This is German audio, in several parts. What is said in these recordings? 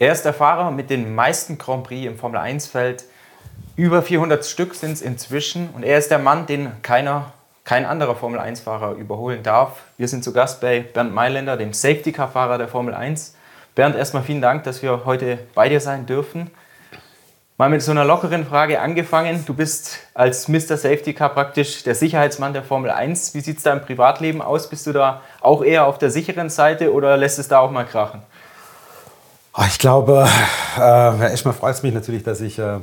Er ist der Fahrer mit den meisten Grand Prix im Formel 1-Feld. Über 400 Stück sind es inzwischen. Und er ist der Mann, den keiner, kein anderer Formel 1-Fahrer überholen darf. Wir sind zu Gast bei Bernd Mailänder, dem Safety-Car-Fahrer der Formel 1. Bernd, erstmal vielen Dank, dass wir heute bei dir sein dürfen. Mal mit so einer lockeren Frage angefangen. Du bist als Mr. Safety Car praktisch der Sicherheitsmann der Formel 1. Wie sieht es da im Privatleben aus? Bist du da auch eher auf der sicheren Seite oder lässt es da auch mal krachen? Ah, ich glaube, äh, erstmal freut es mich natürlich, dass ich äh,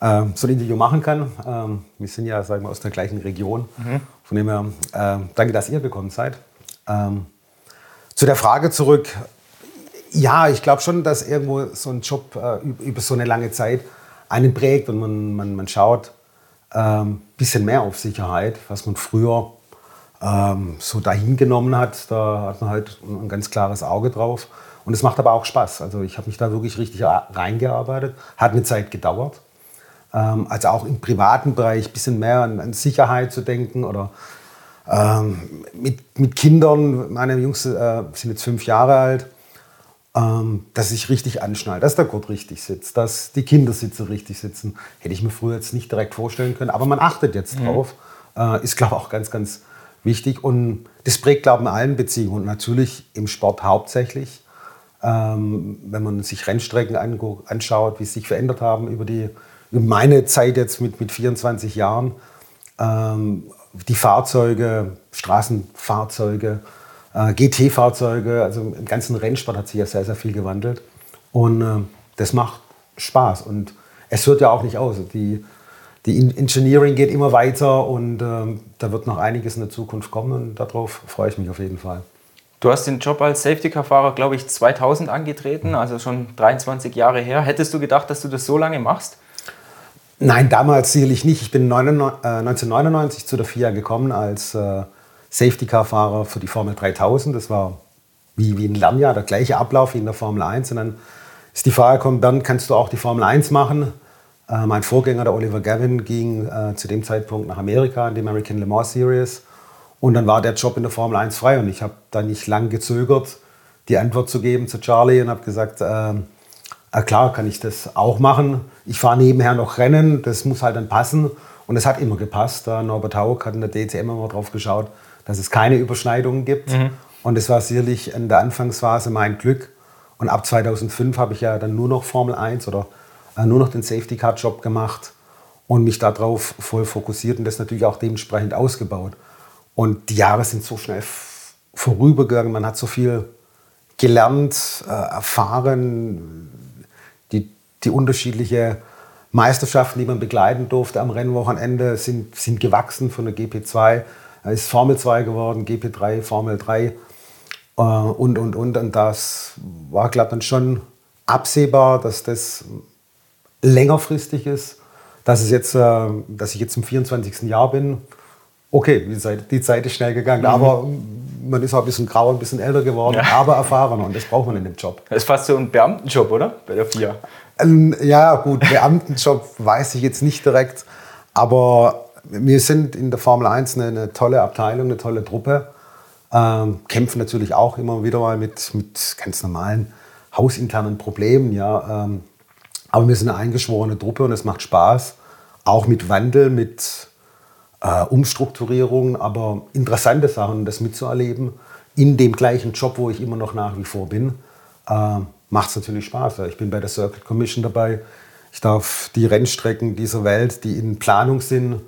äh, so ein Interview machen kann. Ähm, wir sind ja sagen wir, aus der gleichen Region. Mhm. Von dem her, äh, danke, dass ihr gekommen seid. Ähm, zu der Frage zurück. Ja, ich glaube schon, dass irgendwo so ein Job äh, über so eine lange Zeit einen prägt und man, man, man schaut ein ähm, bisschen mehr auf Sicherheit, was man früher ähm, so dahin genommen hat. Da hat man halt ein ganz klares Auge drauf. Und es macht aber auch Spaß. Also ich habe mich da wirklich richtig reingearbeitet. Hat eine Zeit gedauert. Ähm, also auch im privaten Bereich ein bisschen mehr an, an Sicherheit zu denken oder ähm, mit, mit Kindern. Meine Jungs äh, sind jetzt fünf Jahre alt ähm, dass ich richtig anschnallt, dass der Gurt richtig sitzt, dass die Kindersitze richtig sitzen. Hätte ich mir früher jetzt nicht direkt vorstellen können, aber man achtet jetzt mhm. drauf. Äh, ist, glaube ich, auch ganz, ganz wichtig. Und das prägt, glaube ich, in allen Beziehungen und natürlich im Sport hauptsächlich. Ähm, wenn man sich Rennstrecken anschaut, wie sie sich verändert haben über, die, meine Zeit jetzt mit, mit 24 Jahren. Ähm, die Fahrzeuge, Straßenfahrzeuge, äh, GT-Fahrzeuge, also im ganzen Rennsport hat sich ja sehr, sehr viel gewandelt. Und äh, das macht Spaß. Und es hört ja auch nicht aus. Die, die Engineering geht immer weiter und äh, da wird noch einiges in der Zukunft kommen und darauf freue ich mich auf jeden Fall. Du hast den Job als Safety-Car-Fahrer, glaube ich, 2000 angetreten, also schon 23 Jahre her. Hättest du gedacht, dass du das so lange machst? Nein, damals sicherlich nicht. Ich bin 1999 zu der FIA gekommen als äh, Safety-Car-Fahrer für die Formel 3000. Das war wie, ein Lernjahr, der gleiche Ablauf wie in der Formel 1. Und dann ist die Frage gekommen, dann kannst du auch die Formel 1 machen. Äh, mein Vorgänger, der Oliver Gavin, ging äh, zu dem Zeitpunkt nach Amerika in die American Le Mans Series. Und dann war der Job in der Formel 1 frei. Und ich habe da nicht lang gezögert, die Antwort zu geben zu Charlie und habe gesagt, äh, klar kann ich das auch machen. Ich fahre nebenher noch Rennen, das muss halt dann passen. Und es hat immer gepasst. Norbert Haug hat in der DCM immer drauf geschaut, dass es keine Überschneidungen gibt. Mhm. Und es war sicherlich in der Anfangsphase mein Glück. Und ab 2005 habe ich ja dann nur noch Formel 1 oder äh, nur noch den Safety Car Job gemacht und mich darauf voll fokussiert und das natürlich auch dementsprechend ausgebaut. Und die Jahre sind so schnell vorübergegangen, man hat so viel gelernt, äh, erfahren, die, die unterschiedliche Meisterschaften, die man begleiten durfte am Rennwochenende, sind, sind gewachsen von der GP2 er ist Formel 2 geworden, GP3, Formel 3 äh, und, und, und. Und das war, glaube ich, schon absehbar, dass das längerfristig ist, dass, es jetzt, äh, dass ich jetzt im 24. Jahr bin. Okay, die Zeit, ist schnell gegangen, mhm. aber man ist auch ein bisschen grauer, ein bisschen älter geworden, ja. aber erfahrener und das braucht man in dem Job. Das ist fast so ein Beamtenjob, oder? Bei der FIA. Ähm, ja, gut, Beamtenjob weiß ich jetzt nicht direkt, aber wir sind in der Formel 1 eine, eine tolle Abteilung, eine tolle Truppe. Ähm, kämpfen natürlich auch immer wieder mal mit, mit ganz normalen hausinternen Problemen. Ja, ähm, aber wir sind eine eingeschworene Truppe und es macht Spaß. Auch mit Wandel, mit äh, Umstrukturierung, aber interessante Sachen, das mitzuerleben. In dem gleichen Job, wo ich immer noch nach wie vor bin, äh, macht es natürlich Spaß. Ich bin bei der Circuit Commission dabei. Ich darf die Rennstrecken dieser Welt, die in Planung sind,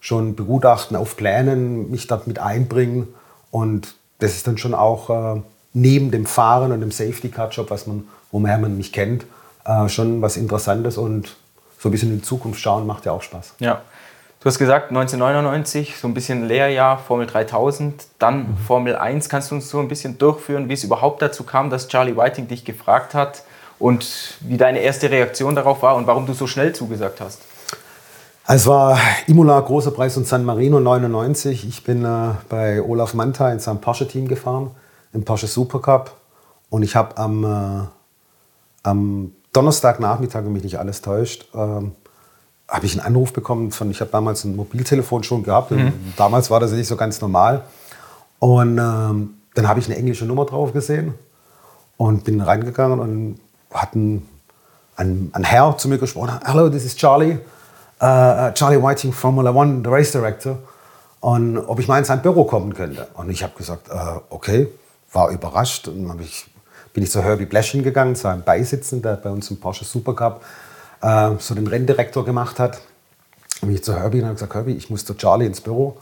schon begutachten, auf Plänen, mich dort mit einbringen. Und das ist dann schon auch äh, neben dem Fahren und dem Safety-Car-Job, was man, woher man mich kennt, äh, schon was Interessantes und so ein bisschen in die Zukunft schauen macht ja auch Spaß. Ja. Du hast gesagt, 1999, so ein bisschen Lehrjahr, Formel 3000, dann mhm. Formel 1. Kannst du uns so ein bisschen durchführen, wie es überhaupt dazu kam, dass Charlie Whiting dich gefragt hat und wie deine erste Reaktion darauf war und warum du so schnell zugesagt hast? Es war Imola, großer Preis und San Marino 99. Ich bin äh, bei Olaf Manta in seinem Porsche-Team gefahren, im Porsche Supercup. Und ich habe am, äh, am Donnerstagnachmittag, wenn mich nicht alles täuscht, ähm, habe ich einen Anruf bekommen von, ich habe damals ein Mobiltelefon schon gehabt. Mhm. Damals war das nicht so ganz normal. Und ähm, dann habe ich eine englische Nummer drauf gesehen und bin reingegangen und hat ein, ein, ein Herr zu mir gesprochen, hello, this is Charlie, uh, Charlie Whiting, Formula One, the race director, und ob ich mal in sein Büro kommen könnte. Und ich habe gesagt, uh, okay, war überrascht. Und dann ich, bin ich zu Herbie Bleschen gegangen, zu einem Beisitzen, der bei uns im Porsche Supercup uh, so den Renndirektor gemacht hat. Bin ich zu Herbie und habe gesagt, Herbie, ich muss zu Charlie ins Büro,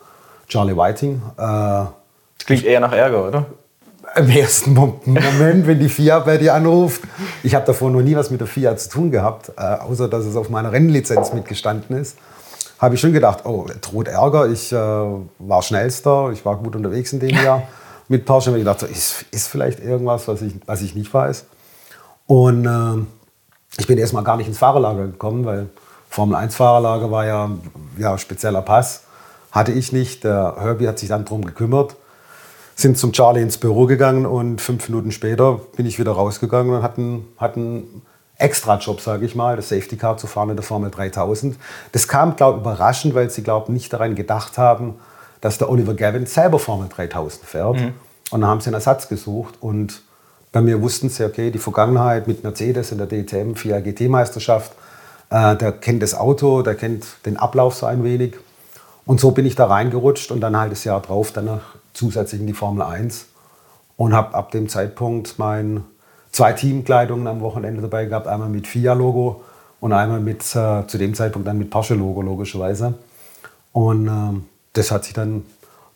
Charlie Whiting. das klingt eher nach Ärger, oder? im ersten Moment, wenn die FIA bei dir anruft. Ich habe davor noch nie was mit der FIA zu tun gehabt, äh, außer dass es auf meiner Rennlizenz mitgestanden ist. Habe ich schon gedacht, oh, droht Ärger. Ich äh, war schnellster, ich war gut unterwegs in dem Jahr mit Porsche. Ich dachte, ist, ist vielleicht irgendwas, was ich, was ich nicht weiß. Und äh, ich bin erstmal gar nicht ins Fahrerlager gekommen, weil Formel 1 Fahrerlager war ja, ja spezieller Pass. Hatte ich nicht. Der Herbie hat sich dann darum gekümmert sind zum Charlie ins Büro gegangen und fünf Minuten später bin ich wieder rausgegangen und hatten einen Extra-Job, sage ich mal, das Safety Car zu fahren in der Formel 3000. Das kam, glaube ich, überraschend, weil sie, glaube nicht daran gedacht haben, dass der Oliver Gavin selber Formel 3000 fährt. Mhm. Und dann haben sie einen Ersatz gesucht und bei mir wussten sie, okay, die Vergangenheit mit Mercedes in der DTM 4 GT-Meisterschaft, äh, der kennt das Auto, der kennt den Ablauf so ein wenig. Und so bin ich da reingerutscht und dann halt das Jahr drauf danach zusätzlich in die Formel 1 und habe ab dem Zeitpunkt mein zwei Teamkleidungen am Wochenende dabei gehabt, einmal mit FIA-Logo und einmal mit äh, zu dem Zeitpunkt dann mit Porsche-Logo logischerweise. Und äh, das hat sich dann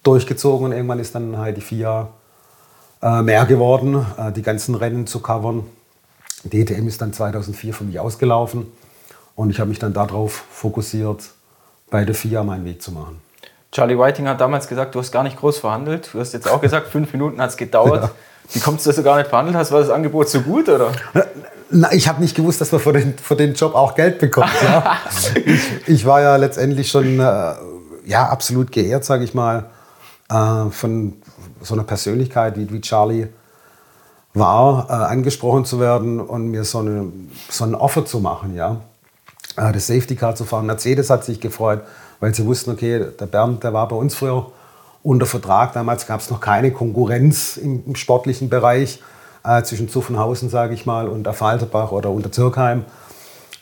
durchgezogen und irgendwann ist dann halt die FIA mehr geworden, äh, die ganzen Rennen zu covern. DTM ist dann 2004 für mich ausgelaufen und ich habe mich dann darauf fokussiert, bei der FIA meinen Weg zu machen. Charlie Whiting hat damals gesagt, du hast gar nicht groß verhandelt. Du hast jetzt auch gesagt, fünf Minuten hat es gedauert. Ja. Wie kommt es, dass du gar nicht verhandelt hast? War das Angebot so gut, oder? Na, ich habe nicht gewusst, dass man für den, für den Job auch Geld bekommt. Ja. ich, ich, war ja letztendlich schon äh, ja, absolut geehrt, sage ich mal, äh, von so einer Persönlichkeit wie, wie Charlie war, äh, angesprochen zu werden und mir so, eine, so ein Offer zu machen. Ja. Äh, das Safety Car zu fahren. Mercedes hat sich gefreut weil sie wussten, okay, der Bernd, der war bei uns früher unter Vertrag. Damals gab es noch keine Konkurrenz im, im sportlichen Bereich äh, zwischen Zuffenhausen, sage ich mal, und Affalterbach oder unter Zirkheim,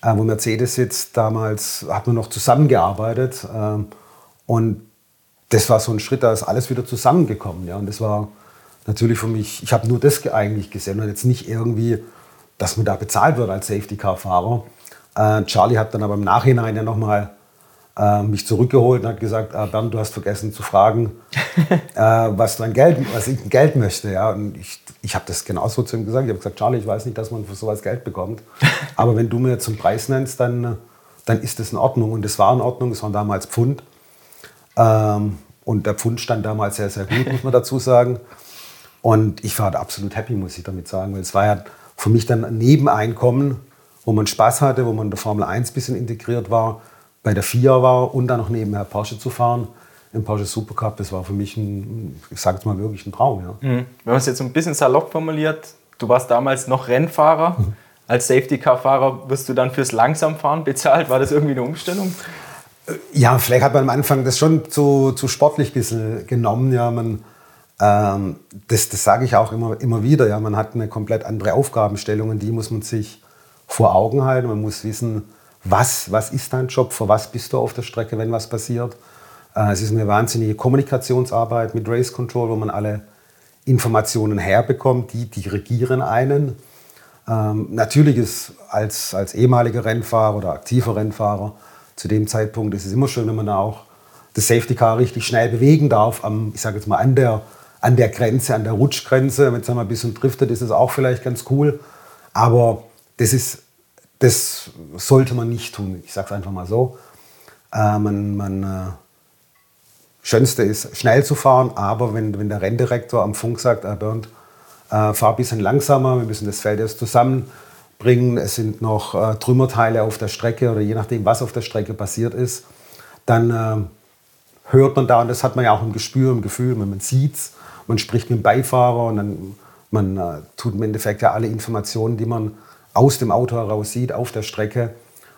äh, wo Mercedes sitzt. Damals hat man noch zusammengearbeitet. Äh, und das war so ein Schritt, da ist alles wieder zusammengekommen. Ja. Und das war natürlich für mich, ich habe nur das eigentlich gesehen und jetzt nicht irgendwie, dass man da bezahlt wird als Safety-Car-Fahrer. Äh, Charlie hat dann aber im Nachhinein ja nochmal äh, mich zurückgeholt und hat gesagt, ah, Bernd, du hast vergessen zu fragen, äh, was, dein Geld, was ich Geld möchte. Ja? Und ich, ich habe das genauso zu ihm gesagt. Ich habe gesagt, Charlie, ich weiß nicht, dass man für sowas Geld bekommt. Aber wenn du mir zum Preis nennst, dann, dann ist das in Ordnung. Und es war in Ordnung, es waren damals Pfund. Ähm, und der Pfund stand damals sehr, sehr gut, muss man dazu sagen. Und ich war absolut happy, muss ich damit sagen, weil es war ja für mich dann ein Nebeneinkommen, wo man Spaß hatte, wo man in der Formel 1 ein bisschen integriert war bei der FIA war und dann noch nebenher Porsche zu fahren im Porsche Supercup, das war für mich ein, ich sage es mal wirklich ein Traum. Ja. Mhm. Wenn man es jetzt so ein bisschen salopp formuliert, du warst damals noch Rennfahrer. Mhm. Als Safety-Car-Fahrer wirst du dann fürs Langsamfahren bezahlt. War das irgendwie eine Umstellung? Ja, vielleicht hat man am Anfang das schon zu, zu sportlich bisschen genommen. Ja, man, ähm, das das sage ich auch immer, immer wieder. Ja, man hat eine komplett andere Aufgabenstellung und die muss man sich vor Augen halten. Man muss wissen, was, was ist dein Job, für was bist du auf der Strecke, wenn was passiert. Äh, es ist eine wahnsinnige Kommunikationsarbeit mit Race Control, wo man alle Informationen herbekommt, die dirigieren einen. Ähm, natürlich ist als, als ehemaliger Rennfahrer oder aktiver Rennfahrer zu dem Zeitpunkt ist es immer schön, wenn man auch das Safety Car richtig schnell bewegen darf, am, ich sage jetzt mal an der, an der Grenze, an der Rutschgrenze. Wenn es mal ein bisschen driftet, ist es auch vielleicht ganz cool. Aber das ist das sollte man nicht tun. Ich sage es einfach mal so. Äh, man, man, äh, Schönste ist, schnell zu fahren, aber wenn, wenn der Renndirektor am Funk sagt, äh, Bernd, äh, fahr ein bisschen langsamer, wir müssen das Feld erst zusammenbringen, es sind noch äh, Trümmerteile auf der Strecke oder je nachdem, was auf der Strecke passiert ist, dann äh, hört man da, und das hat man ja auch im Gespür, im Gefühl, wenn man sieht es, man spricht mit dem Beifahrer und dann man äh, tut im Endeffekt ja alle Informationen, die man aus dem Auto heraus sieht, auf der Strecke,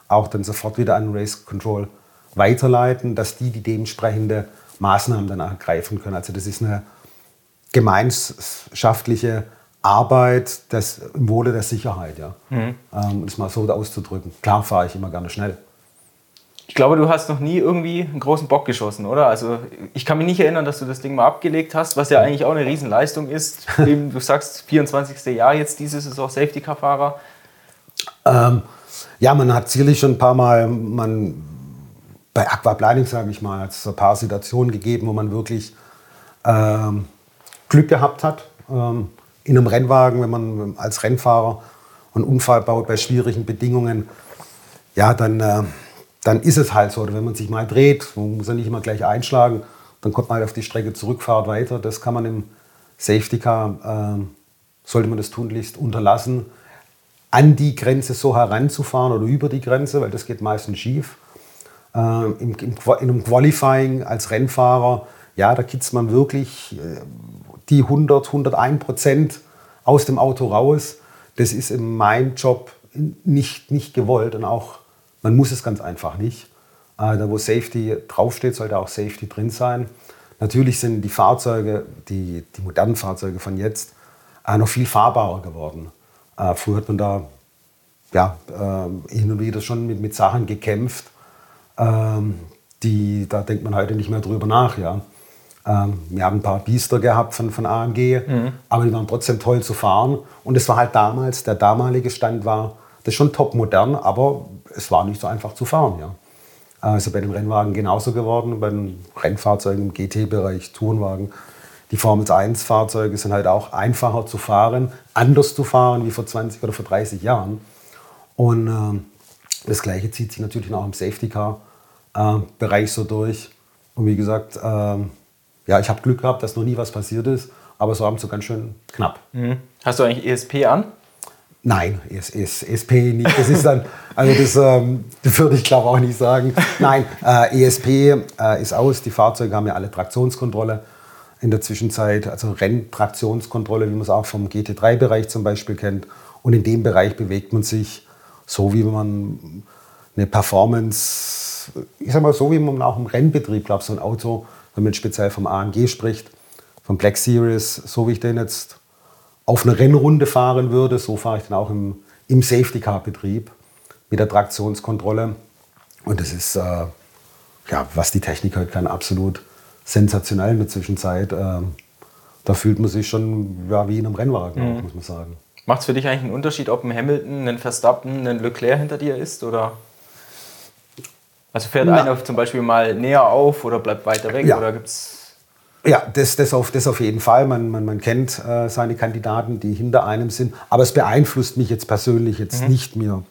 auch dann sofort wieder an Race Control weiterleiten, dass die die dementsprechende Maßnahmen dann ergreifen können. Also das ist eine gemeinschaftliche Arbeit des, im Wohle der Sicherheit, ja. Mhm. Ähm, um es mal so auszudrücken. Klar fahre ich immer gerne schnell. Ich glaube, du hast noch nie irgendwie einen großen Bock geschossen, oder? Also ich kann mich nicht erinnern, dass du das Ding mal abgelegt hast, was ja eigentlich auch eine Riesenleistung ist. Eben, du sagst 24. Jahr jetzt diese Saison Safety Car Fahrer. Ähm, ja, man hat sicherlich schon ein paar Mal, man, bei Aquaplaning, sage ich mal, hat es ein paar Situationen gegeben, wo man wirklich ähm, Glück gehabt hat. Ähm, in einem Rennwagen, wenn man als Rennfahrer einen Unfall baut bei schwierigen Bedingungen, ja, dann, äh, dann ist es halt so. Oder wenn man sich mal dreht, man muss ja nicht immer gleich einschlagen, dann kommt man halt auf die Strecke zurück, fahrt weiter. Das kann man im Safety Car, äh, sollte man das tunlichst unterlassen, an die Grenze so heranzufahren oder über die Grenze, weil das geht meistens schief. Äh, im, im, in einem Qualifying als Rennfahrer, ja, da kitzt man wirklich äh, die 100, 101 Prozent aus dem Auto raus. Das ist in meinem Job nicht, nicht gewollt und auch, man muss es ganz einfach nicht. Äh, da wo Safety draufsteht, sollte auch Safety drin sein. Natürlich sind die Fahrzeuge, die, die modernen Fahrzeuge von jetzt, äh, noch viel fahrbarer geworden. Äh, früher hat man da ja, hin und wieder schon mit, mit Sachen gekämpft, ähm, die, da denkt man heute nicht mehr drüber nach. Ja. Ähm, wir haben ein paar Biester gehabt von, von AMG, mhm. aber die waren trotzdem toll zu fahren. Und es war halt damals, der damalige Stand war, das ist schon top modern, aber es war nicht so einfach zu fahren. Ja. Also bei den Rennwagen genauso geworden, bei den Rennfahrzeugen im GT-Bereich, Tourenwagen. Die Formel 1-Fahrzeuge sind halt auch einfacher zu fahren, anders zu fahren wie vor 20 oder vor 30 Jahren. Und äh, das Gleiche zieht sich natürlich auch im Safety-Car-Bereich äh, so durch. Und wie gesagt, äh, ja, ich habe Glück gehabt, dass noch nie was passiert ist, aber war abends so ganz schön knapp. Mhm. Hast du eigentlich ESP an? Nein, ES, ES, ESP nicht. Das ist dann, also das, ähm, das würde ich glaube auch nicht sagen. Nein, äh, ESP äh, ist aus. Die Fahrzeuge haben ja alle Traktionskontrolle in der Zwischenzeit, also Renntraktionskontrolle, wie man es auch vom GT3-Bereich zum Beispiel kennt. Und in dem Bereich bewegt man sich so, wie man eine Performance, ich sag mal so, wie man auch im Rennbetrieb, glaube so ein Auto wenn man speziell vom AMG spricht, vom Black Series, so wie ich den jetzt auf einer Rennrunde fahren würde, so fahre ich dann auch im, im Safety-Car-Betrieb mit der Traktionskontrolle. Und das ist, äh, ja, was die Technik heute kann, absolut sensationell in der Zwischenzeit. Äh, da fühlt man sich schon ja, wie in einem Rennwagen, mhm. muss man sagen. Macht es für dich eigentlich einen Unterschied, ob ein Hamilton, ein Verstappen, ein Leclerc hinter dir ist? Oder? Also fährt Na. einer zum Beispiel mal näher auf oder bleibt weiter weg? Ja. Oder gibt's ja, das, das, auf, das auf jeden Fall. Man, man, man kennt äh, seine Kandidaten, die hinter einem sind. Aber es beeinflusst mich jetzt persönlich jetzt mhm. nicht mehr.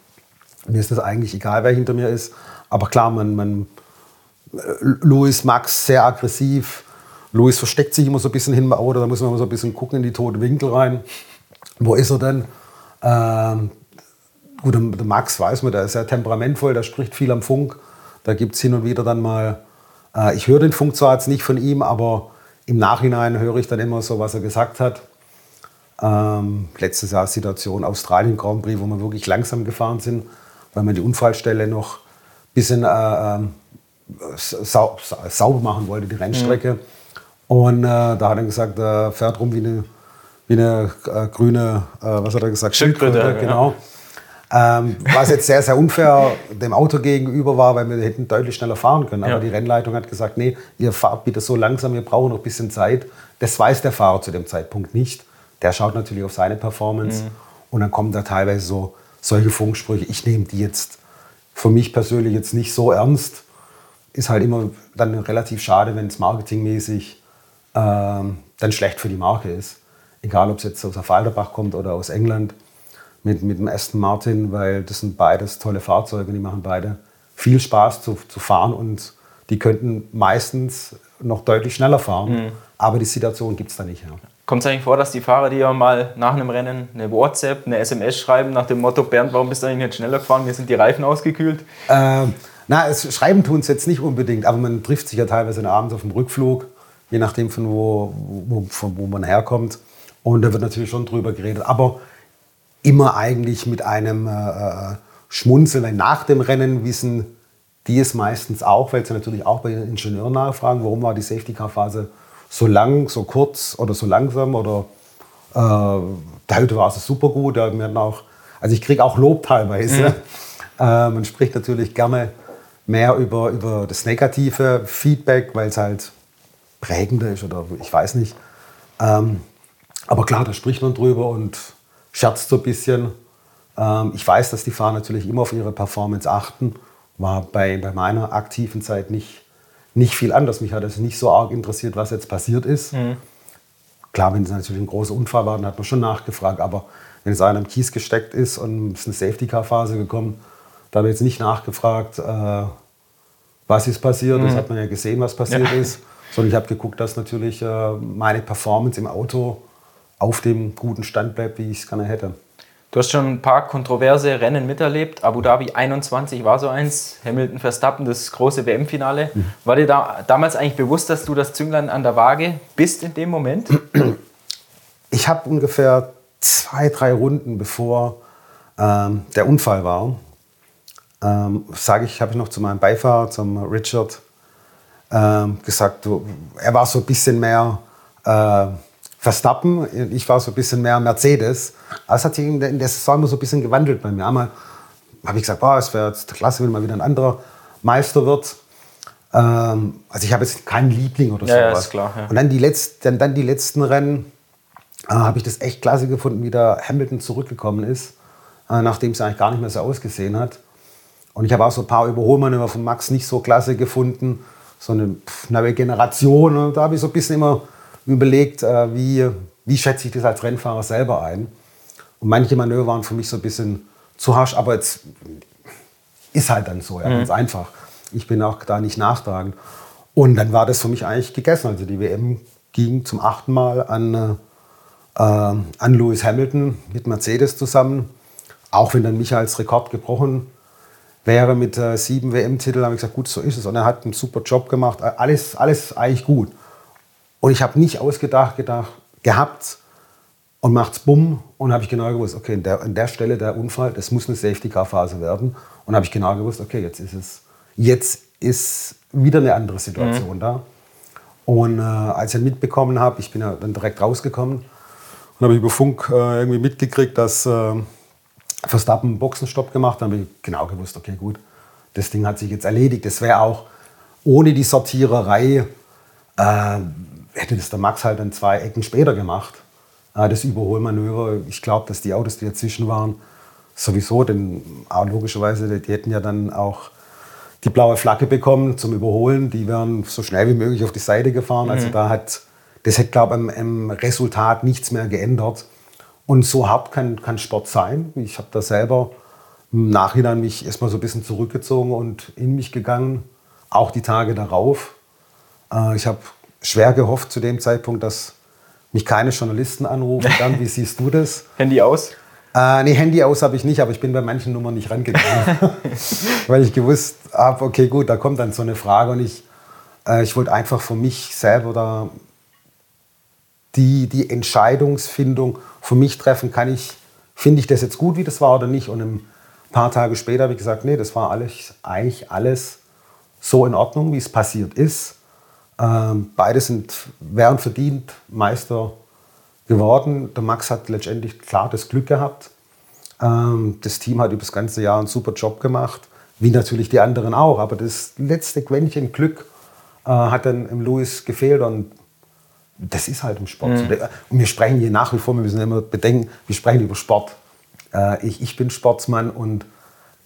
Mir ist das eigentlich egal, wer hinter mir ist. Aber klar, man, man, äh, Louis, Max, sehr aggressiv. Louis versteckt sich immer so ein bisschen hin oder da muss man immer so ein bisschen gucken in die toten Winkel rein. Wo ist er denn? Ähm, gut, der Max weiß man, der ist sehr temperamentvoll, der spricht viel am Funk. Da gibt es hin und wieder dann mal, äh, ich höre den Funk zwar jetzt nicht von ihm, aber im Nachhinein höre ich dann immer so, was er gesagt hat. Ähm, letztes Jahr Situation Australien Grand Prix, wo wir wirklich langsam gefahren sind, weil man die Unfallstelle noch ein bisschen äh, ähm, sau sauber machen wollte, die Rennstrecke. Mhm. Und äh, da hat er gesagt, er fährt rum wie eine, wie eine äh, grüne, äh, was hat er gesagt? Schildkröte. Genau. Ja. Ähm, was jetzt sehr, sehr unfair dem Auto gegenüber war, weil wir hätten deutlich schneller fahren können. Aber ja. die Rennleitung hat gesagt, nee, ihr fahrt bitte so langsam, wir brauchen noch ein bisschen Zeit. Das weiß der Fahrer zu dem Zeitpunkt nicht. Der schaut natürlich auf seine Performance. Mhm. Und dann kommen da teilweise so solche Funksprüche. Ich nehme die jetzt für mich persönlich jetzt nicht so ernst. Ist halt immer dann relativ schade, wenn es marketingmäßig ähm, dann schlecht für die Marke ist. Egal, ob es jetzt aus Falderbach kommt oder aus England mit, mit dem Aston Martin, weil das sind beides tolle Fahrzeuge, die machen beide viel Spaß zu, zu fahren und die könnten meistens noch deutlich schneller fahren, mhm. aber die Situation gibt es da nicht. Ja. Kommt es eigentlich vor, dass die Fahrer dir mal nach einem Rennen eine WhatsApp, eine SMS schreiben nach dem Motto, Bernd, warum bist du eigentlich nicht schneller gefahren, mir sind die Reifen ausgekühlt? Ähm, na, es, schreiben tun es jetzt nicht unbedingt, aber man trifft sich ja teilweise abends auf dem Rückflug, je nachdem von wo, wo, von wo man herkommt. Und da wird natürlich schon drüber geredet. Aber immer eigentlich mit einem äh, äh, Schmunzeln. Nach dem Rennen wissen die es meistens auch, weil sie natürlich auch bei den Ingenieuren nachfragen, warum war die Safety-Car-Phase so lang, so kurz oder so langsam oder äh, heute war es super gut. Wir hatten auch, also ich kriege auch Lob teilweise. Mhm. Äh, man spricht natürlich gerne mehr über, über das negative Feedback, weil es halt prägender ist oder ich weiß nicht. Ähm, aber klar, da spricht man drüber und scherzt so ein bisschen. Ähm, ich weiß, dass die Fahrer natürlich immer auf ihre Performance achten. War bei, bei meiner aktiven Zeit nicht, nicht viel anders. Mich hat es nicht so arg interessiert, was jetzt passiert ist. Mhm. Klar, wenn es natürlich ein großer Unfall war, dann hat man schon nachgefragt. Aber wenn es einer im Kies gesteckt ist und es ist eine Safety-Car-Phase gekommen, da habe ich jetzt nicht nachgefragt, äh, was ist passiert. Mhm. Das hat man ja gesehen, was passiert ja. ist. Sondern ich habe geguckt, dass natürlich äh, meine Performance im Auto auf dem guten Stand bleibt, wie ich es gerne hätte. Du hast schon ein paar kontroverse Rennen miterlebt. Abu Dhabi 21 war so eins, Hamilton Verstappen, das große WM-Finale. Mhm. War dir da damals eigentlich bewusst, dass du das Zünglein an der Waage bist in dem Moment? Ich habe ungefähr zwei, drei Runden bevor ähm, der Unfall war, ähm, sage ich, habe ich noch zu meinem Beifahrer, zum Richard, ähm, gesagt, du, er war so ein bisschen mehr äh, Verstappen, ich war so ein bisschen mehr Mercedes. Aber es hat sich in der, in der Saison immer so ein bisschen gewandelt bei mir. Einmal habe ich gesagt, boah, es wäre klasse, wenn mal wieder ein anderer Meister wird. Ähm, also ich habe jetzt keinen Liebling oder ja, sowas. Ja, klar, ja. Und dann die, letzten, dann die letzten Rennen äh, habe ich das echt klasse gefunden, wie der Hamilton zurückgekommen ist, äh, nachdem es eigentlich gar nicht mehr so ausgesehen hat. Und ich habe auch so ein paar Überholmanöver von Max nicht so klasse gefunden. So eine neue Generation. Und da habe ich so ein bisschen immer überlegt, äh, wie, wie schätze ich das als Rennfahrer selber ein. Und manche Manöver waren für mich so ein bisschen zu harsch, aber jetzt ist halt dann so, ja, mhm. ganz einfach. Ich bin auch da nicht nachtragend. Und dann war das für mich eigentlich gegessen. Also die WM ging zum achten Mal an, äh, an Lewis Hamilton mit Mercedes zusammen. Auch wenn dann Michaels Rekord gebrochen wäre mit äh, sieben WM-Titeln, habe ich gesagt, gut, so ist es. Und er hat einen super Job gemacht. Alles, alles eigentlich gut. Und ich habe nicht ausgedacht gedacht, gehabt und macht's bumm und habe ich genau gewusst, okay, an der, an der Stelle der Unfall, das muss eine Safety-Car-Phase werden. Und habe ich genau gewusst, okay, jetzt ist es, jetzt ist wieder eine andere Situation mhm. da. Und äh, als ich mitbekommen habe, ich bin ja dann direkt rausgekommen und habe über Funk äh, irgendwie mitgekriegt, dass äh, Verstappen einen Boxenstopp gemacht hat, dann habe ich genau gewusst, okay, gut, das Ding hat sich jetzt erledigt. Das wäre auch ohne die Sortiererei äh, hätte das der Max halt dann zwei Ecken später gemacht. Äh, das Überholmanöver, ich glaube, dass die Autos, die dazwischen waren, sowieso, denn auch logischerweise, die hätten ja dann auch die blaue Flagge bekommen zum Überholen. Die wären so schnell wie möglich auf die Seite gefahren. Also mhm. Also da hat, das hätte, glaube ich, im, Resultat nichts mehr geändert. Und so hart kann, kann Sport sein. Ich habe da selber im Nachhinein mich erstmal so ein bisschen zurückgezogen und in mich gegangen. Auch die Tage darauf. Äh, ich habe schwer gehofft zu dem Zeitpunkt, dass mich keine Journalisten anrufen. Dann, wie siehst du das? Handy aus? Äh, nee, Handy aus habe ich nicht, aber ich bin bei manchen Nummern nicht rangegangen. Weil ich gewusst habe, okay, gut, da kommt dann so eine Frage und ich, äh, ich wollte einfach für mich selber da die, die Entscheidungsfindung für mich treffen, kann ich, finde ich das jetzt gut, wie das war oder nicht. Und ein paar Tage später habe ich gesagt, nee, das war alles, eigentlich alles so in Ordnung, wie es passiert ist. Ähm, beide sind, wären verdient Meister geworden. Der Max hat letztendlich klar das Glück gehabt. Ähm, das Team hat über das ganze Jahr einen super Job gemacht, wie natürlich die anderen auch. Aber das letzte Quäntchen Glück äh, hat dann im Louis gefehlt und das ist halt im Sport. Mhm. Und wir sprechen hier nach wie vor, wir müssen immer bedenken, wir sprechen über Sport. Äh, ich, ich bin Sportsmann und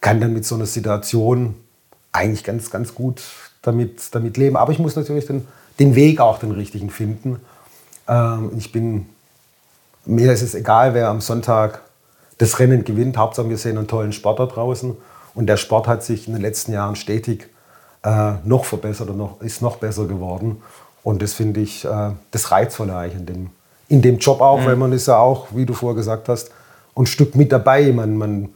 kann dann mit so einer Situation eigentlich ganz, ganz gut damit, damit leben. Aber ich muss natürlich den, den Weg auch den richtigen finden. Ähm, ich bin, mir ist es egal, wer am Sonntag das Rennen gewinnt. Hauptsache wir sehen einen tollen Sport da draußen. Und der Sport hat sich in den letzten Jahren stetig äh, noch verbessert und noch, ist noch besser geworden. Und das finde ich äh, das Reizvolle eigentlich in dem, in dem Job auch, mhm. weil man ist ja auch, wie du vorher gesagt hast, ein Stück mit dabei. Man, man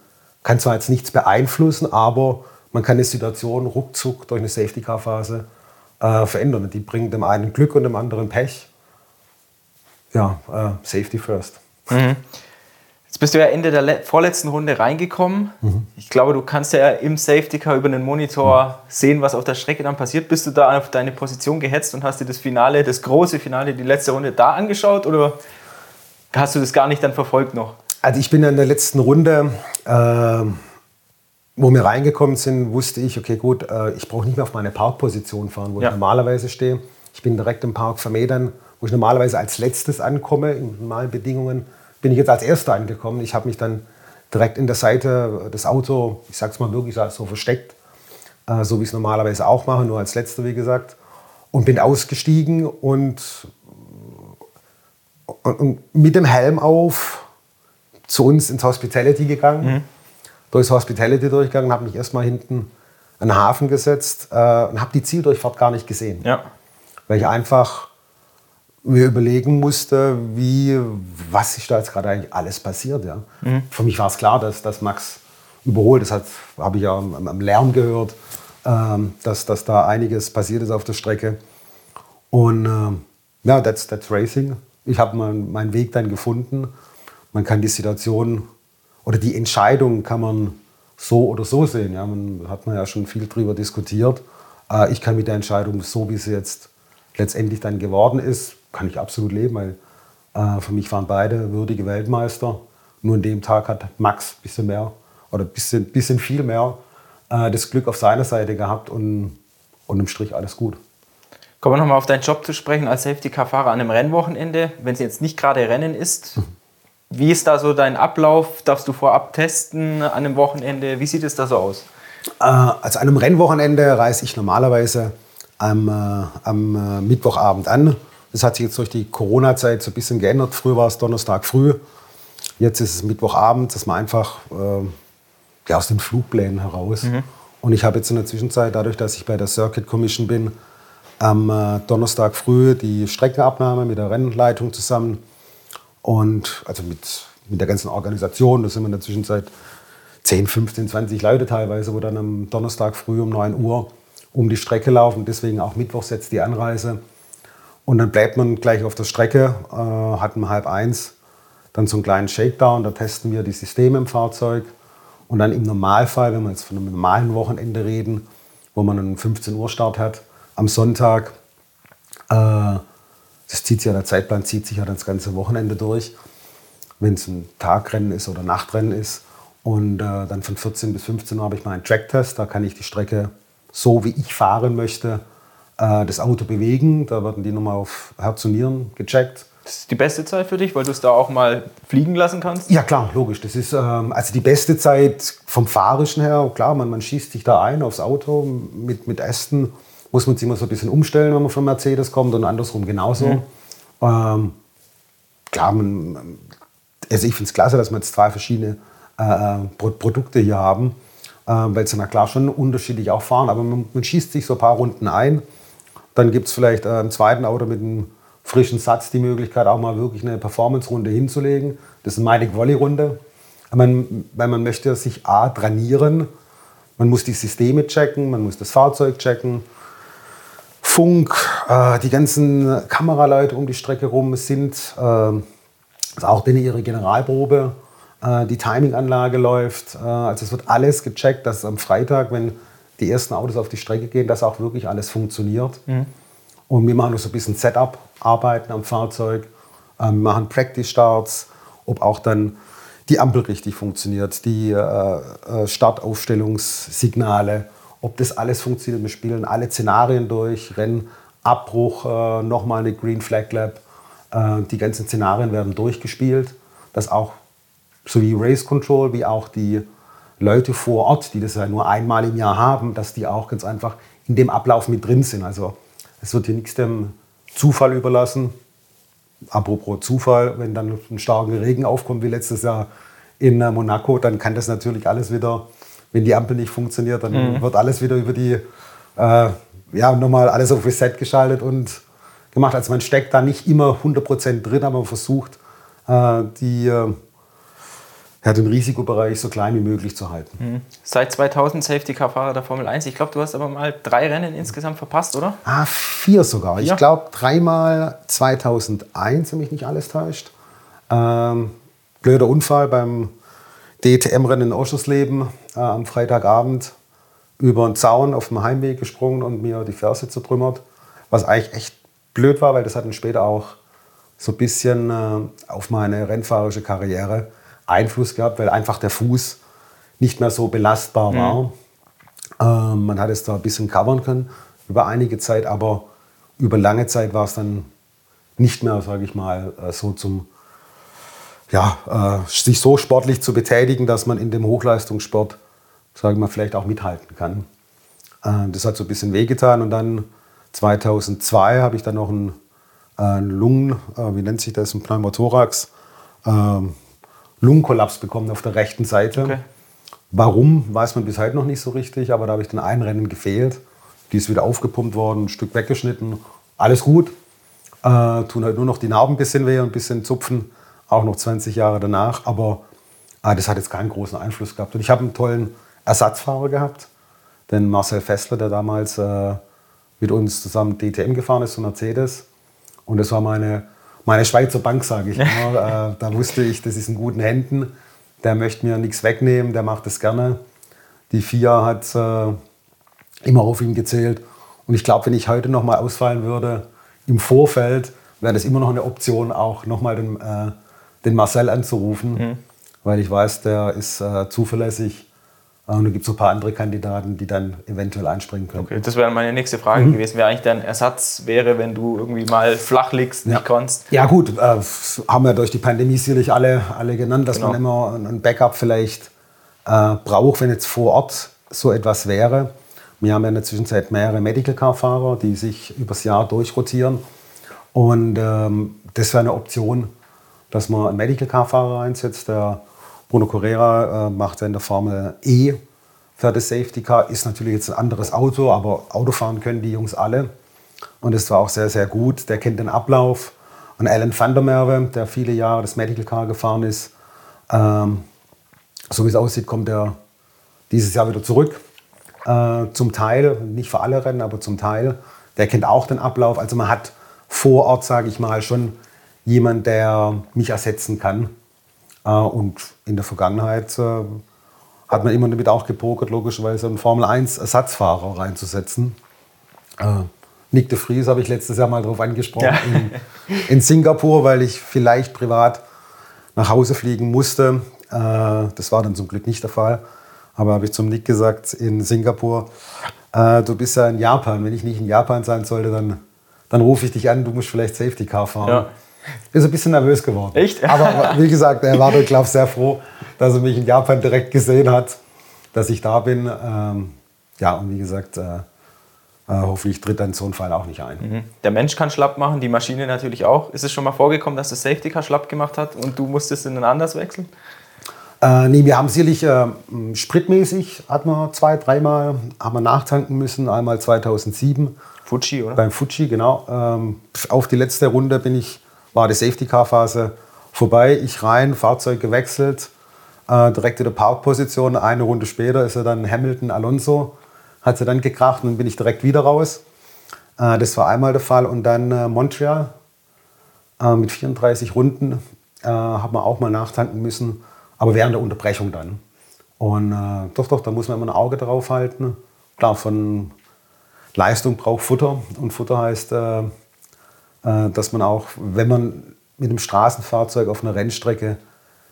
kann zwar jetzt nichts beeinflussen, aber man kann die Situation ruckzuck durch eine Safety-Car-Phase äh, verändern. Die bringt dem einen Glück und dem anderen Pech. Ja, äh, Safety first. Mhm. Jetzt bist du ja Ende der vorletzten Runde reingekommen. Mhm. Ich glaube, du kannst ja im Safety Car über den Monitor mhm. sehen, was auf der Strecke dann passiert. Bist du da auf deine Position gehetzt und hast dir das Finale, das große Finale, die letzte Runde da angeschaut? Oder? hast du das gar nicht dann verfolgt noch? Also ich bin in der letzten Runde, äh, wo wir reingekommen sind, wusste ich, okay gut, äh, ich brauche nicht mehr auf meine Parkposition fahren, wo ja. ich normalerweise stehe. Ich bin direkt im Park Vermedern, wo ich normalerweise als letztes ankomme, in normalen Bedingungen, bin ich jetzt als Erster angekommen. Ich habe mich dann direkt in der Seite des Autos, ich sag's mal wirklich so versteckt, äh, so wie ich es normalerweise auch mache, nur als Letzter, wie gesagt, und bin ausgestiegen und, und, und mit dem Helm auf zu uns ins Hospitality gegangen, mhm. Durchs Hospitality durchgegangen, habe mich erstmal hinten an den Hafen gesetzt äh, und habe die Zieldurchfahrt gar nicht gesehen. Ja. Weil ich einfach mir überlegen musste, wie, was ist da jetzt gerade eigentlich alles passiert. Ja. Mhm. Für mich war es klar, dass, dass Max überholt. Das habe ich ja am, am Lärm gehört, ähm, dass, dass da einiges passiert ist auf der Strecke. Und ähm, ja, that's, that's Racing. Ich habe meinen mein Weg dann gefunden. Man kann die Situation oder die Entscheidung kann man so oder so sehen. Ja, man hat man ja schon viel darüber diskutiert. Äh, ich kann mit der Entscheidung, so wie sie jetzt letztendlich dann geworden ist, kann ich absolut leben, weil äh, für mich waren beide würdige Weltmeister. Nur an dem Tag hat Max ein bisschen mehr oder ein bisschen, bisschen viel mehr äh, das Glück auf seiner Seite gehabt und, und im Strich alles gut. Kommen wir nochmal auf deinen Job zu sprechen als Safety-Car-Fahrer an einem Rennwochenende, wenn es jetzt nicht gerade Rennen ist. Wie ist da so dein Ablauf? Darfst du vorab testen an einem Wochenende? Wie sieht es da so aus? Äh, also an einem Rennwochenende reise ich normalerweise am, äh, am äh, Mittwochabend an. Das hat sich jetzt durch die Corona-Zeit so ein bisschen geändert. Früher war es Donnerstag früh. Jetzt ist es Mittwochabend, dass man einfach äh, ja, aus den Flugplänen heraus. Mhm. Und ich habe jetzt in der Zwischenzeit, dadurch, dass ich bei der Circuit Commission bin, am äh, Donnerstag früh die Streckenabnahme mit der Rennleitung zusammen und also mit, mit der ganzen Organisation. Da sind wir in der Zwischenzeit 10, 15, 20 Leute teilweise, wo dann am Donnerstag früh um 9 Uhr um die Strecke laufen. Deswegen auch Mittwochs jetzt die Anreise. Und dann bleibt man gleich auf der Strecke, äh, hat um halb eins dann so einen kleinen Shakedown. Da testen wir die Systeme im Fahrzeug. Und dann im Normalfall, wenn wir jetzt von einem normalen Wochenende reden, wo man einen 15 Uhr Start hat, am Sonntag, äh, das zieht sich ja, der Zeitplan zieht sich ja das ganze Wochenende durch, wenn es ein Tagrennen ist oder Nachtrennen ist. Und äh, dann von 14 bis 15 Uhr habe ich meinen Tracktest. Da kann ich die Strecke so, wie ich fahren möchte, äh, das Auto bewegen. Da werden die nochmal auf Herz und Nieren gecheckt. Das ist die beste Zeit für dich, weil du es da auch mal fliegen lassen kannst? Ja, klar, logisch. Das ist ähm, also die beste Zeit vom Fahrischen her. Klar, man, man schießt sich da ein aufs Auto. Mit, mit Ästen muss man sich immer so ein bisschen umstellen, wenn man von Mercedes kommt und andersrum genauso. Mhm. Ähm, klar, man, also ich finde es klasse, dass wir jetzt zwei verschiedene äh, äh Produkte hier haben äh, weil sie na klar schon unterschiedlich auch fahren, aber man, man schießt sich so ein paar Runden ein. Dann gibt es vielleicht äh, im zweiten Auto mit einem frischen Satz die Möglichkeit, auch mal wirklich eine Performance-Runde hinzulegen. Das ist eine Mighty Volley-Runde. Man, weil man möchte sich A, trainieren, man muss die Systeme checken, man muss das Fahrzeug checken, Funk, äh, die ganzen Kameraleute um die Strecke rum sind, äh, also auch denen ihre Generalprobe äh, die Timinganlage läuft. Äh, also es wird alles gecheckt, dass am Freitag, wenn die ersten Autos auf die Strecke gehen, dass auch wirklich alles funktioniert. Mhm. Und wir machen noch so ein bisschen Setup-Arbeiten am Fahrzeug, ähm, wir machen Practice-Starts, ob auch dann die Ampel richtig funktioniert, die äh, äh, Startaufstellungssignale, ob das alles funktioniert. Wir spielen alle Szenarien durch, Rennabbruch, äh, nochmal eine Green Flag Lab. Äh, die ganzen Szenarien werden durchgespielt, dass auch sowie Race Control, wie auch die Leute vor Ort, die das ja nur einmal im Jahr haben, dass die auch ganz einfach in dem Ablauf mit drin sind. Also es wird hier nichts dem Zufall überlassen. Apropos Zufall, wenn dann ein starker Regen aufkommt wie letztes Jahr in äh, Monaco, dann kann das natürlich alles wieder, wenn die Ampel nicht funktioniert, dann mhm. wird alles wieder über die, äh, ja, nochmal alles auf Reset geschaltet und gemacht. Also man steckt da nicht immer 100% drin, aber man versucht, äh, die äh, ja, den Risikobereich so klein wie möglich zu halten. Mhm. Seit 2000 Safety-Car-Fahrer der Formel 1. Ich glaube, du hast aber mal drei Rennen insgesamt verpasst, oder? Ah, vier sogar. Vier? Ich glaube, dreimal 2001, wenn mich nicht alles täuscht. Ähm, blöder Unfall beim DTM-Rennen in Oschersleben äh, am Freitagabend über einen Zaun auf dem Heimweg gesprungen und mir die Ferse zertrümmert. Was eigentlich echt blöd war, weil das hat dann später auch so ein bisschen äh, auf meine rennfahrerische Karriere Einfluss gehabt, weil einfach der Fuß nicht mehr so belastbar war. Mhm. Ähm, man hat es da ein bisschen covern können über einige Zeit, aber über lange Zeit war es dann nicht mehr, sage ich mal, äh, so zum, ja, äh, sich so sportlich zu betätigen, dass man in dem Hochleistungssport, sagen wir vielleicht auch mithalten kann. Äh, das hat so ein bisschen wehgetan und dann 2002 habe ich dann noch einen, einen Lungen, äh, wie nennt sich das, ein Pneumothorax, ähm, Lungenkollaps bekommen auf der rechten Seite. Okay. Warum, weiß man bis heute noch nicht so richtig, aber da habe ich dann ein Rennen gefehlt. Die ist wieder aufgepumpt worden, ein Stück weggeschnitten. Alles gut. Äh, tun halt nur noch die Narben ein bisschen weh und ein bisschen zupfen, auch noch 20 Jahre danach. Aber äh, das hat jetzt keinen großen Einfluss gehabt. Und ich habe einen tollen Ersatzfahrer gehabt, den Marcel Fessler, der damals äh, mit uns zusammen DTM gefahren ist, zu Mercedes. Und das war meine, meine Schweizer Bank, sage ich immer. äh, da wusste ich, das ist in guten Händen der möchte mir nichts wegnehmen, der macht das gerne. Die FIA hat äh, immer auf ihn gezählt. Und ich glaube, wenn ich heute noch mal ausfallen würde, im Vorfeld, wäre das immer noch eine Option, auch noch mal den, äh, den Marcel anzurufen. Mhm. Weil ich weiß, der ist äh, zuverlässig und da gibt es ein paar andere Kandidaten, die dann eventuell einspringen können. Okay, das wäre meine nächste Frage mhm. gewesen, wer eigentlich dein Ersatz wäre, wenn du irgendwie mal flach liegst, ja. nicht kannst. Ja gut, äh, haben wir durch die Pandemie sicherlich alle, alle genannt, dass genau. man immer ein Backup vielleicht äh, braucht, wenn jetzt vor Ort so etwas wäre. Wir haben ja in der Zwischenzeit mehrere Medical Car Fahrer, die sich übers Jahr durchrotieren. Und ähm, das wäre eine Option, dass man einen Medical Car Fahrer einsetzt, der Bruno Correa äh, macht der Formel E für das Safety Car. Ist natürlich jetzt ein anderes Auto, aber Autofahren können die Jungs alle. Und es war auch sehr, sehr gut. Der kennt den Ablauf. Und Alan van der Merwe, der viele Jahre das Medical Car gefahren ist, ähm, so wie es aussieht, kommt er dieses Jahr wieder zurück. Äh, zum Teil, nicht für alle Rennen, aber zum Teil. Der kennt auch den Ablauf. Also man hat vor Ort, sage ich mal, schon jemand, der mich ersetzen kann. Äh, und in der Vergangenheit äh, hat man immer damit auch gepokert, logischerweise einen Formel-1-Ersatzfahrer reinzusetzen. Äh, Nick de Vries habe ich letztes Jahr mal darauf angesprochen, ja. in, in, Singapur, weil ich vielleicht privat nach Hause fliegen musste. das war dann zum Glück nicht der Fall. Aber habe ich zum Nick gesagt, in Singapur, du bist ja in Japan. Wenn ich nicht in Japan sein sollte, dann, dann rufe ich dich an, du musst vielleicht Safety Car fahren. Ja. Ist ein bisschen nervös geworden. Echt? Aber wie gesagt, er war, glaube ich, sehr froh, dass er mich in Japan direkt gesehen hat, dass ich da bin. Ähm, ja, und wie gesagt, äh, äh, hoffentlich tritt dann so ein Fall auch nicht ein. Mhm. Der Mensch kann schlapp machen, die Maschine natürlich auch. Ist es schon mal vorgekommen, dass das Safety Car schlapp gemacht hat und du musstest in ein anderes wechseln? Äh, nee, wir haben sicherlich äh, spritmäßig, hatten wir zwei, dreimal, haben wir nachtanken müssen. Einmal 2007. Fuji, oder? Beim Fuji, genau. Ähm, auf die letzte Runde bin ich war die Safety-Car-Phase vorbei. Ich rein, Fahrzeug gewechselt, äh, direkt in der Parkposition. Eine Runde später ist er dann Hamilton Alonso, hat sie dann gekracht und dann bin ich direkt wieder raus. Äh, das war einmal der Fall. Und dann äh, Montreal äh, mit 34 Runden äh, hat man auch mal nachtanken müssen, aber während der Unterbrechung dann. Und äh, doch, doch, da muss man immer ein Auge drauf halten. Klar, von Leistung braucht Futter und Futter heißt äh, dass man auch, wenn man mit einem Straßenfahrzeug auf einer Rennstrecke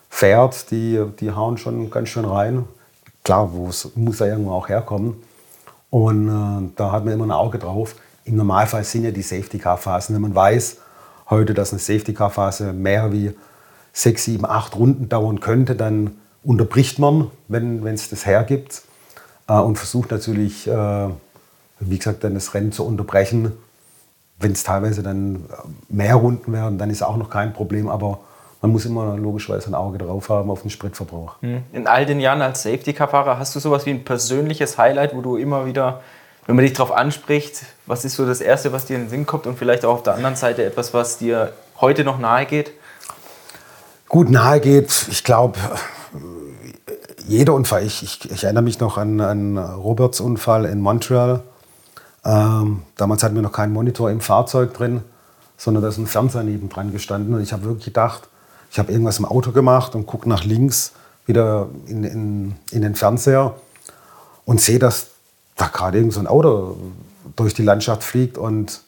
fährt, die, die hauen schon ganz schön rein. Klar, muss ja irgendwo auch herkommen. Und äh, da hat man immer ein Auge drauf. Im Normalfall sind ja die Safety-Car-Phasen, wenn man weiß heute, dass eine Safety-Car-Phase mehr wie sechs, sieben, acht Runden dauern könnte, dann unterbricht man, wenn es das hergibt äh, und versucht natürlich, äh, wie gesagt, dann das Rennen zu unterbrechen, wenn es teilweise dann mehr Runden werden, dann ist auch noch kein Problem, aber man muss immer logischerweise ein Auge drauf haben auf den Spritverbrauch. Hm. In all den Jahren als Safety-Car-Fahrer hast du sowas wie ein persönliches Highlight, wo du immer wieder, wenn man dich darauf anspricht, was ist so das Erste, was dir in den Sinn kommt und vielleicht auch auf der anderen Seite etwas, was dir heute noch nahe geht? Gut, nahe geht, ich glaube, jeder Unfall. Ich, ich, ich, erinnere mich noch an einen Roberts Unfall in Montreal ähm, damals hatten wir noch keinen Monitor im Fahrzeug drin, sondern da ist ein Fernseher nebendran gestanden. Und ich habe wirklich gedacht, ich habe irgendwas im Auto gemacht und gucke nach links wieder in, in, in den Fernseher und sehe, dass da gerade irgend so ein Auto durch die Landschaft fliegt. Und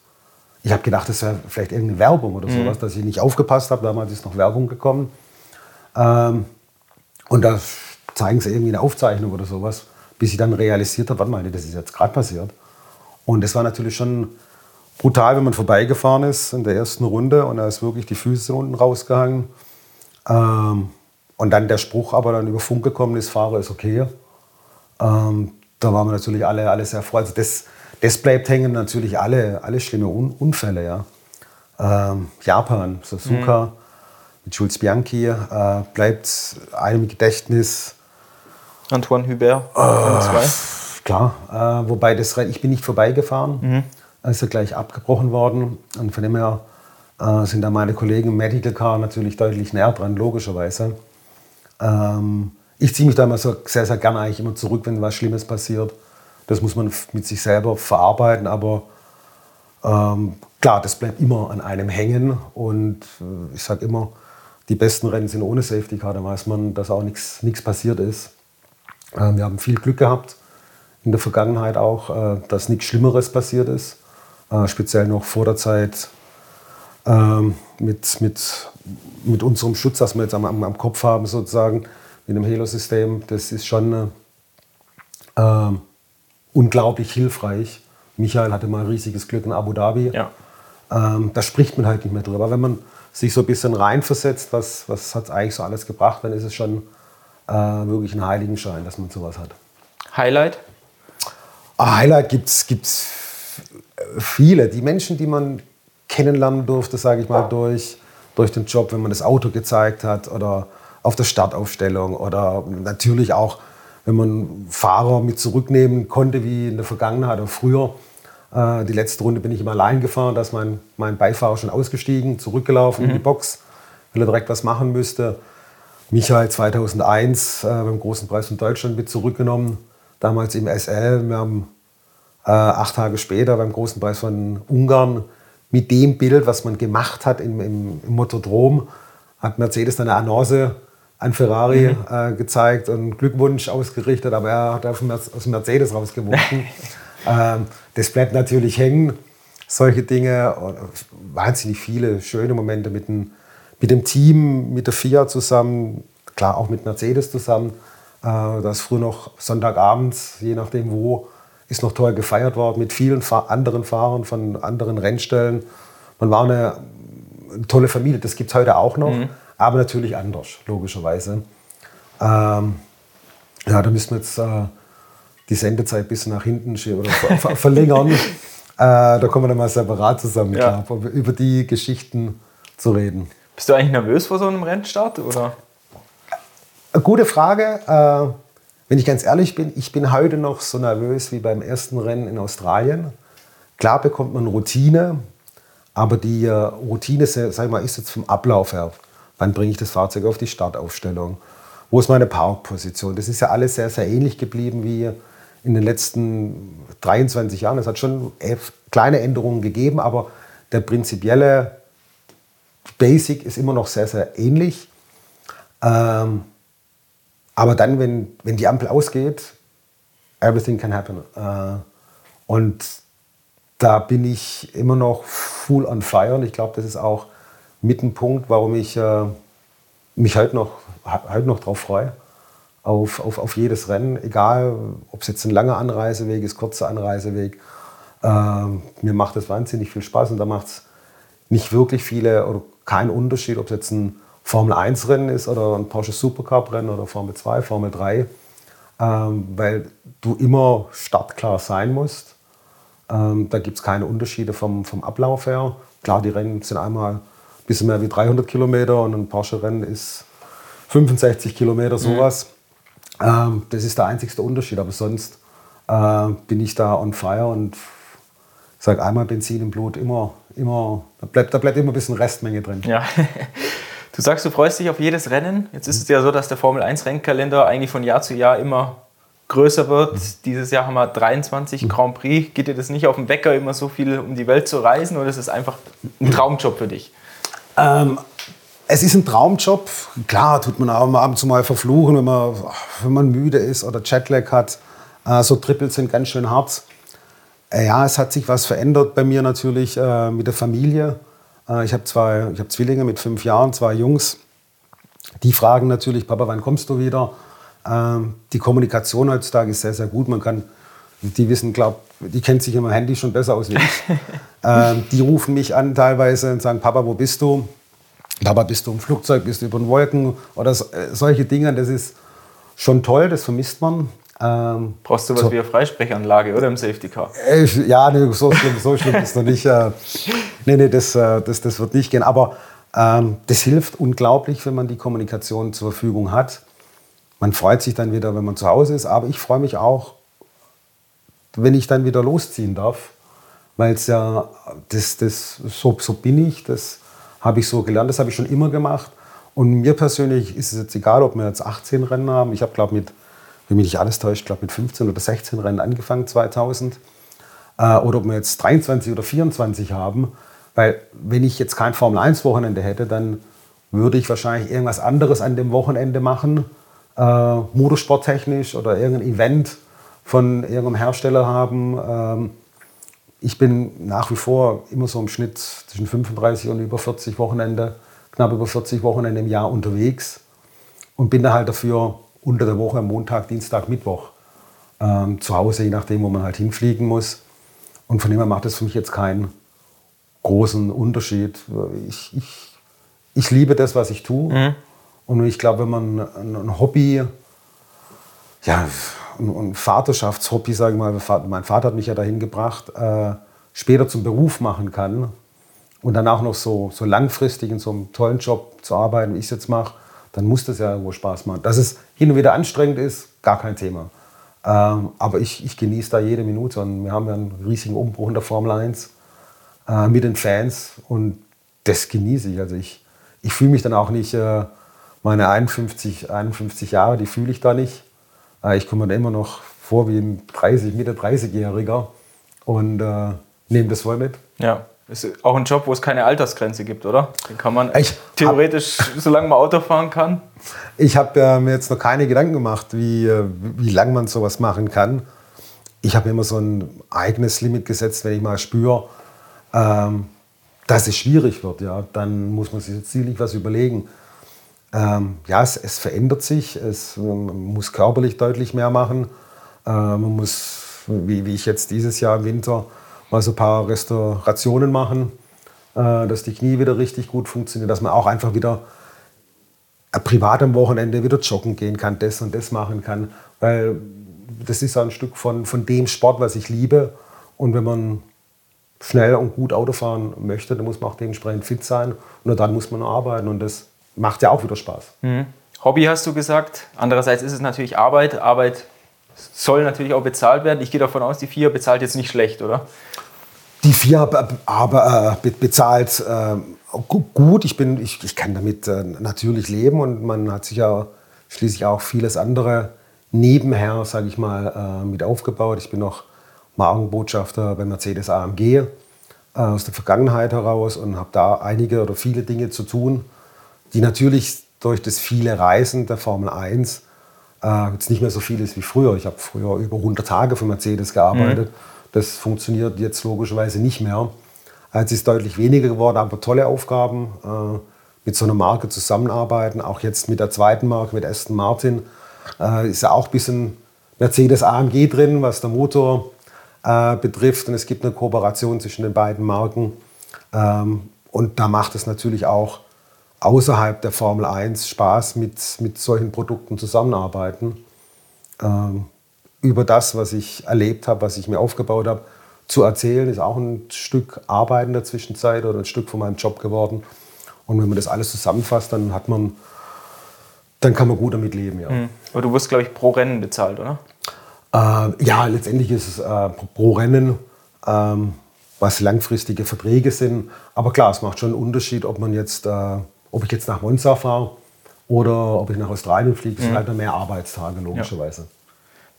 ich habe gedacht, das wäre vielleicht irgendeine Werbung oder sowas, dass ich nicht aufgepasst habe. Damals ist noch Werbung gekommen. Ähm, und da zeigen sie irgendwie eine Aufzeichnung oder sowas, bis ich dann realisiert habe, warte mal, das ist jetzt gerade passiert. Und das war natürlich schon brutal, wenn man vorbeigefahren ist in der ersten Runde und da ist wirklich die Füße unten rausgehangen. Ähm, und dann der Spruch aber dann über Funk gekommen ist, Fahrer ist okay. Ähm, da waren wir natürlich alle, alle sehr froh. Also das, das bleibt hängen, natürlich alle, alle schlimme Un Unfälle. Ja. Ähm, Japan, Suzuka mhm. mit Jules Bianchi äh, bleibt einem Gedächtnis. Antoine Hubert, äh, Klar, äh, wobei das ich bin nicht vorbeigefahren. Mhm. ist er gleich abgebrochen worden. Und von dem her äh, sind da meine Kollegen im Medical Car natürlich deutlich näher dran, logischerweise. Ähm, ich ziehe mich da immer so sehr, sehr gerne eigentlich immer zurück, wenn was Schlimmes passiert. Das muss man mit sich selber verarbeiten, aber ähm, klar, das bleibt immer an einem hängen. Und äh, ich sage immer, die besten Rennen sind ohne Safety Car, da weiß man, dass auch nichts passiert ist. Ähm, wir haben viel Glück gehabt in der Vergangenheit auch, äh, dass nichts Schlimmeres passiert ist. Äh, speziell noch vor der Zeit ähm, mit, mit, mit unserem Schutz, das wir jetzt am, am, Kopf haben, sozusagen, mit dem Helo-System. Das ist schon äh, unglaublich hilfreich. Michael hatte mal riesiges Glück in Abu Dhabi. Ja. Ähm, da spricht man halt nicht mehr drüber. Wenn man sich so ein bisschen reinversetzt, was, was hat es eigentlich so alles gebracht, dann ist es schon äh, wirklich ein Heiligenschein, dass man sowas hat. Highlight? Ah, Highlight gibt es viele. Die Menschen, die man kennenlernen durfte, sage ich mal, durch, durch den Job, wenn man das Auto gezeigt hat oder auf der Startaufstellung oder natürlich auch, wenn man Fahrer mit zurücknehmen konnte, wie in der Vergangenheit oder früher. Äh, die letzte Runde bin ich immer allein gefahren, da ist mein, mein Beifahrer schon ausgestiegen, zurückgelaufen mhm. in die mhm. Box, weil er direkt was machen müsste. Michael 2001 äh, beim Großen Preis von Deutschland mit zurückgenommen, damals im SL. Wir haben äh, acht Tage später beim Großen Preis von Ungarn mit dem Bild, was man gemacht hat im, im, im Motodrom, hat Mercedes dann eine Annonce an Ferrari mhm. äh, gezeigt und Glückwunsch ausgerichtet, aber er hat auf aus Mercedes rausgewunken. ähm, das bleibt natürlich hängen. Solche Dinge, wahnsinnig viele schöne Momente mit dem, mit dem Team, mit der FIA zusammen, klar auch mit Mercedes zusammen. Äh, da ist früher noch Sonntagabends, je nachdem wo, ist noch toll gefeiert worden mit vielen anderen Fahrern von anderen Rennstellen. Man war eine, tolle Familie, das gibt es heute auch noch, mhm. aber natürlich anders, logischerweise. Ähm, ja, da müssen wir jetzt äh, die Sendezeit ein bisschen nach hinten oder ver ver verlängern. äh, da kommen wir dann mal separat zusammen, ja. klar, über die Geschichten zu reden. Bist du eigentlich nervös vor so einem Rennstart? Oder? Gute Frage. Äh, wenn ich ganz ehrlich bin, ich bin heute noch so nervös wie beim ersten Rennen in Australien. Klar bekommt man Routine, aber die äh, Routine sag mal, ist jetzt vom Ablauf her. Wann bringe ich das Fahrzeug auf die Startaufstellung? Wo ist meine Parkposition? Das ist ja alles sehr, sehr ähnlich geblieben wie in den letzten 23 Jahren. Es hat schon kleine Änderungen gegeben, aber der prinzipielle Basic ist immer noch sehr, sehr ähnlich. Ähm, aber dann, wenn, wenn die Ampel ausgeht, everything can happen. Äh, und da bin ich immer noch full on fire. Und ich glaube, das ist auch mit ein Punkt, warum ich äh, mich heute noch, heute noch drauf freue. Auf, auf, auf jedes Rennen, egal ob es jetzt ein langer Anreiseweg ist, kurzer Anreiseweg. Äh, mir macht es wahnsinnig viel Spaß und da macht es nicht wirklich viele oder keinen Unterschied, ob es jetzt ein Formel 1 Rennen ist oder ein Porsche Supercup Rennen oder Formel 2, Formel 3, ähm, weil du immer startklar sein musst. Ähm, da gibt es keine Unterschiede vom, vom Ablauf her. Klar, die Rennen sind einmal ein bisschen mehr wie 300 Kilometer und ein Porsche-Rennen ist 65 Kilometer, mhm. sowas. Mhm. Ähm, das ist der einzigste Unterschied, aber sonst äh, bin ich da on fire und sage einmal Benzin im Blut, immer, immer, da bleibt, da bleibt immer ein bisschen Restmenge drin. Ja. Du sagst, du freust dich auf jedes Rennen. Jetzt ist es ja so, dass der Formel 1 Rennkalender eigentlich von Jahr zu Jahr immer größer wird. Mhm. Dieses Jahr haben wir 23 mhm. Grand Prix. Geht dir das nicht auf den Wecker, immer so viel um die Welt zu reisen oder ist es einfach ein Traumjob für dich? Ähm, es ist ein Traumjob. Klar, tut man auch ab und zu mal verfluchen, wenn man, wenn man müde ist oder Jetlag hat. Äh, so Triples sind ganz schön hart. Ja, es hat sich was verändert bei mir natürlich äh, mit der Familie. Äh, ich habe zwei, ich habe Zwillinge mit fünf Jahren, zwei Jungs. Die fragen natürlich, Papa, wann kommst du wieder? Ähm, die Kommunikation heutzutage ist sehr, sehr gut. Man kann, die wissen, glaub, die kennt sich immer Handy schon besser aus wie ich. ähm, die rufen mich an teilweise und sagen, Papa, wo bist du? Papa, bist du im Flugzeug, bist du über den Wolken? Oder so, äh, solche Dinge, das ist schon toll, das vermisst man. Ähm, Brauchst du was so, wie eine Freisprechanlage oder im Safety Car? Äh, ja, nee, so schlimm, so schlimm ist noch nicht. Äh, nee, nee, das, äh, das, das wird nicht gehen. Aber ähm, das hilft unglaublich, wenn man die Kommunikation zur Verfügung hat. Man freut sich dann wieder, wenn man zu Hause ist, aber ich freue mich auch, wenn ich dann wieder losziehen darf, weil es ja, das, das, so, so bin ich, das habe ich so gelernt, das habe ich schon immer gemacht. Und mir persönlich ist es jetzt egal, ob wir jetzt 18 Rennen haben. Ich habe, glaube mit, wenn mich nicht alles täuscht, glaube mit 15 oder 16 Rennen angefangen 2000. Äh, oder ob wir jetzt 23 oder 24 haben. Weil wenn ich jetzt kein Formel-1-Wochenende hätte, dann würde ich wahrscheinlich irgendwas anderes an dem Wochenende machen, äh, motorsporttechnisch oder irgendein Event von irgendeinem Hersteller haben. Ähm, ich bin nach wie vor immer so im Schnitt zwischen 35 und über 40 Wochenende, knapp über 40 Wochenende im Jahr unterwegs und bin da halt dafür unter der Woche, Montag, Dienstag, Mittwoch ähm, zu Hause, je nachdem, wo man halt hinfliegen muss. Und von dem her macht das für mich jetzt keinen großen Unterschied. Ich, ich, ich liebe das, was ich tue. Mhm. Und ich glaube, wenn man ein Hobby, ja, ein Vaterschaftshobby, sage ich mal, mein Vater hat mich ja dahin gebracht, äh, später zum Beruf machen kann und dann auch noch so, so langfristig in so einem tollen Job zu arbeiten, wie ich es jetzt mache, dann muss das ja irgendwo Spaß machen. Dass es hin und wieder anstrengend ist, gar kein Thema. Ähm, aber ich, ich genieße da jede Minute und wir haben ja einen riesigen Umbruch in der Formel 1 äh, mit den Fans und das genieße ich. Also ich, ich fühle mich dann auch nicht, äh, meine 51, 51 Jahre, die fühle ich da nicht. Äh, ich komme mir immer noch vor wie ein 30, Mitte 30-Jähriger und äh, nehme das voll mit. Ja, ist auch ein Job, wo es keine Altersgrenze gibt, oder? Den kann man ich theoretisch, hab, solange man Auto fahren kann. Ich habe äh, mir jetzt noch keine Gedanken gemacht, wie, äh, wie lange man sowas machen kann. Ich habe immer so ein eigenes Limit gesetzt, wenn ich mal spüre, ähm, dass es schwierig wird. Ja, dann muss man sich ziemlich was überlegen. Ähm, ja, es, es, verändert sich, es, man muss körperlich deutlich mehr machen. Äh, man muss, wie, wie, ich jetzt dieses Jahr im Winter, mal so ein paar Restaurationen machen, äh, dass die Knie wieder richtig gut funktionieren, dass man auch einfach wieder äh, privat am Wochenende wieder joggen gehen kann, das und das machen kann. Weil das ist ein Stück von, von dem Sport, was ich liebe. Und wenn man schnell und gut Auto fahren möchte, dann muss man auch dementsprechend fit sein. Und dann muss man arbeiten. Und das macht ja auch wieder Spaß. Mhm. Hobby hast du gesagt. Andererseits ist es natürlich Arbeit. Arbeit soll natürlich auch bezahlt werden. Ich gehe davon aus, die vier bezahlt jetzt nicht schlecht, oder? Die vier aber äh, bezahlt äh, gut. Ich, bin, ich, ich kann damit äh, natürlich leben und man hat sich ja schließlich auch vieles andere nebenher, sage ich mal, mit aufgebaut. Ich bin noch Markenbotschafter bei Mercedes AMG aus der Vergangenheit heraus und habe da einige oder viele Dinge zu tun die natürlich durch das viele Reisen der Formel 1 äh, jetzt nicht mehr so viel ist wie früher. Ich habe früher über 100 Tage für Mercedes gearbeitet. Mhm. Das funktioniert jetzt logischerweise nicht mehr. Es ist deutlich weniger geworden, aber tolle Aufgaben. Äh, mit so einer Marke zusammenarbeiten, auch jetzt mit der zweiten Marke, mit Aston Martin, äh, ist ja auch ein bisschen Mercedes AMG drin, was der Motor äh, betrifft. Und es gibt eine Kooperation zwischen den beiden Marken. Ähm, und da macht es natürlich auch außerhalb der Formel 1 Spaß mit, mit solchen Produkten zusammenarbeiten. Ähm, über das, was ich erlebt habe, was ich mir aufgebaut habe, zu erzählen, ist auch ein Stück Arbeit in der Zwischenzeit oder ein Stück von meinem Job geworden. Und wenn man das alles zusammenfasst, dann hat man, dann kann man gut damit leben, ja. Mhm. Aber du wirst, glaube ich, pro Rennen bezahlt, oder? Äh, ja, letztendlich ist es äh, pro Rennen, ähm, was langfristige Verträge sind. Aber klar, es macht schon einen Unterschied, ob man jetzt äh, ob ich jetzt nach Monza fahre oder ob ich nach Australien fliege, mhm. sind halt mehr Arbeitstage logischerweise. Ja.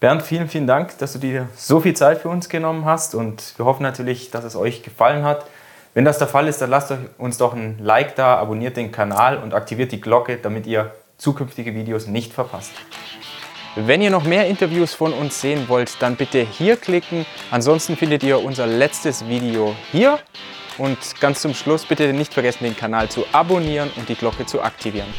Bernd, vielen, vielen Dank, dass du dir so viel Zeit für uns genommen hast und wir hoffen natürlich, dass es euch gefallen hat. Wenn das der Fall ist, dann lasst uns doch ein Like da, abonniert den Kanal und aktiviert die Glocke, damit ihr zukünftige Videos nicht verpasst. Wenn ihr noch mehr Interviews von uns sehen wollt, dann bitte hier klicken. Ansonsten findet ihr unser letztes Video hier. Und ganz zum Schluss bitte nicht vergessen, den Kanal zu abonnieren und die Glocke zu aktivieren.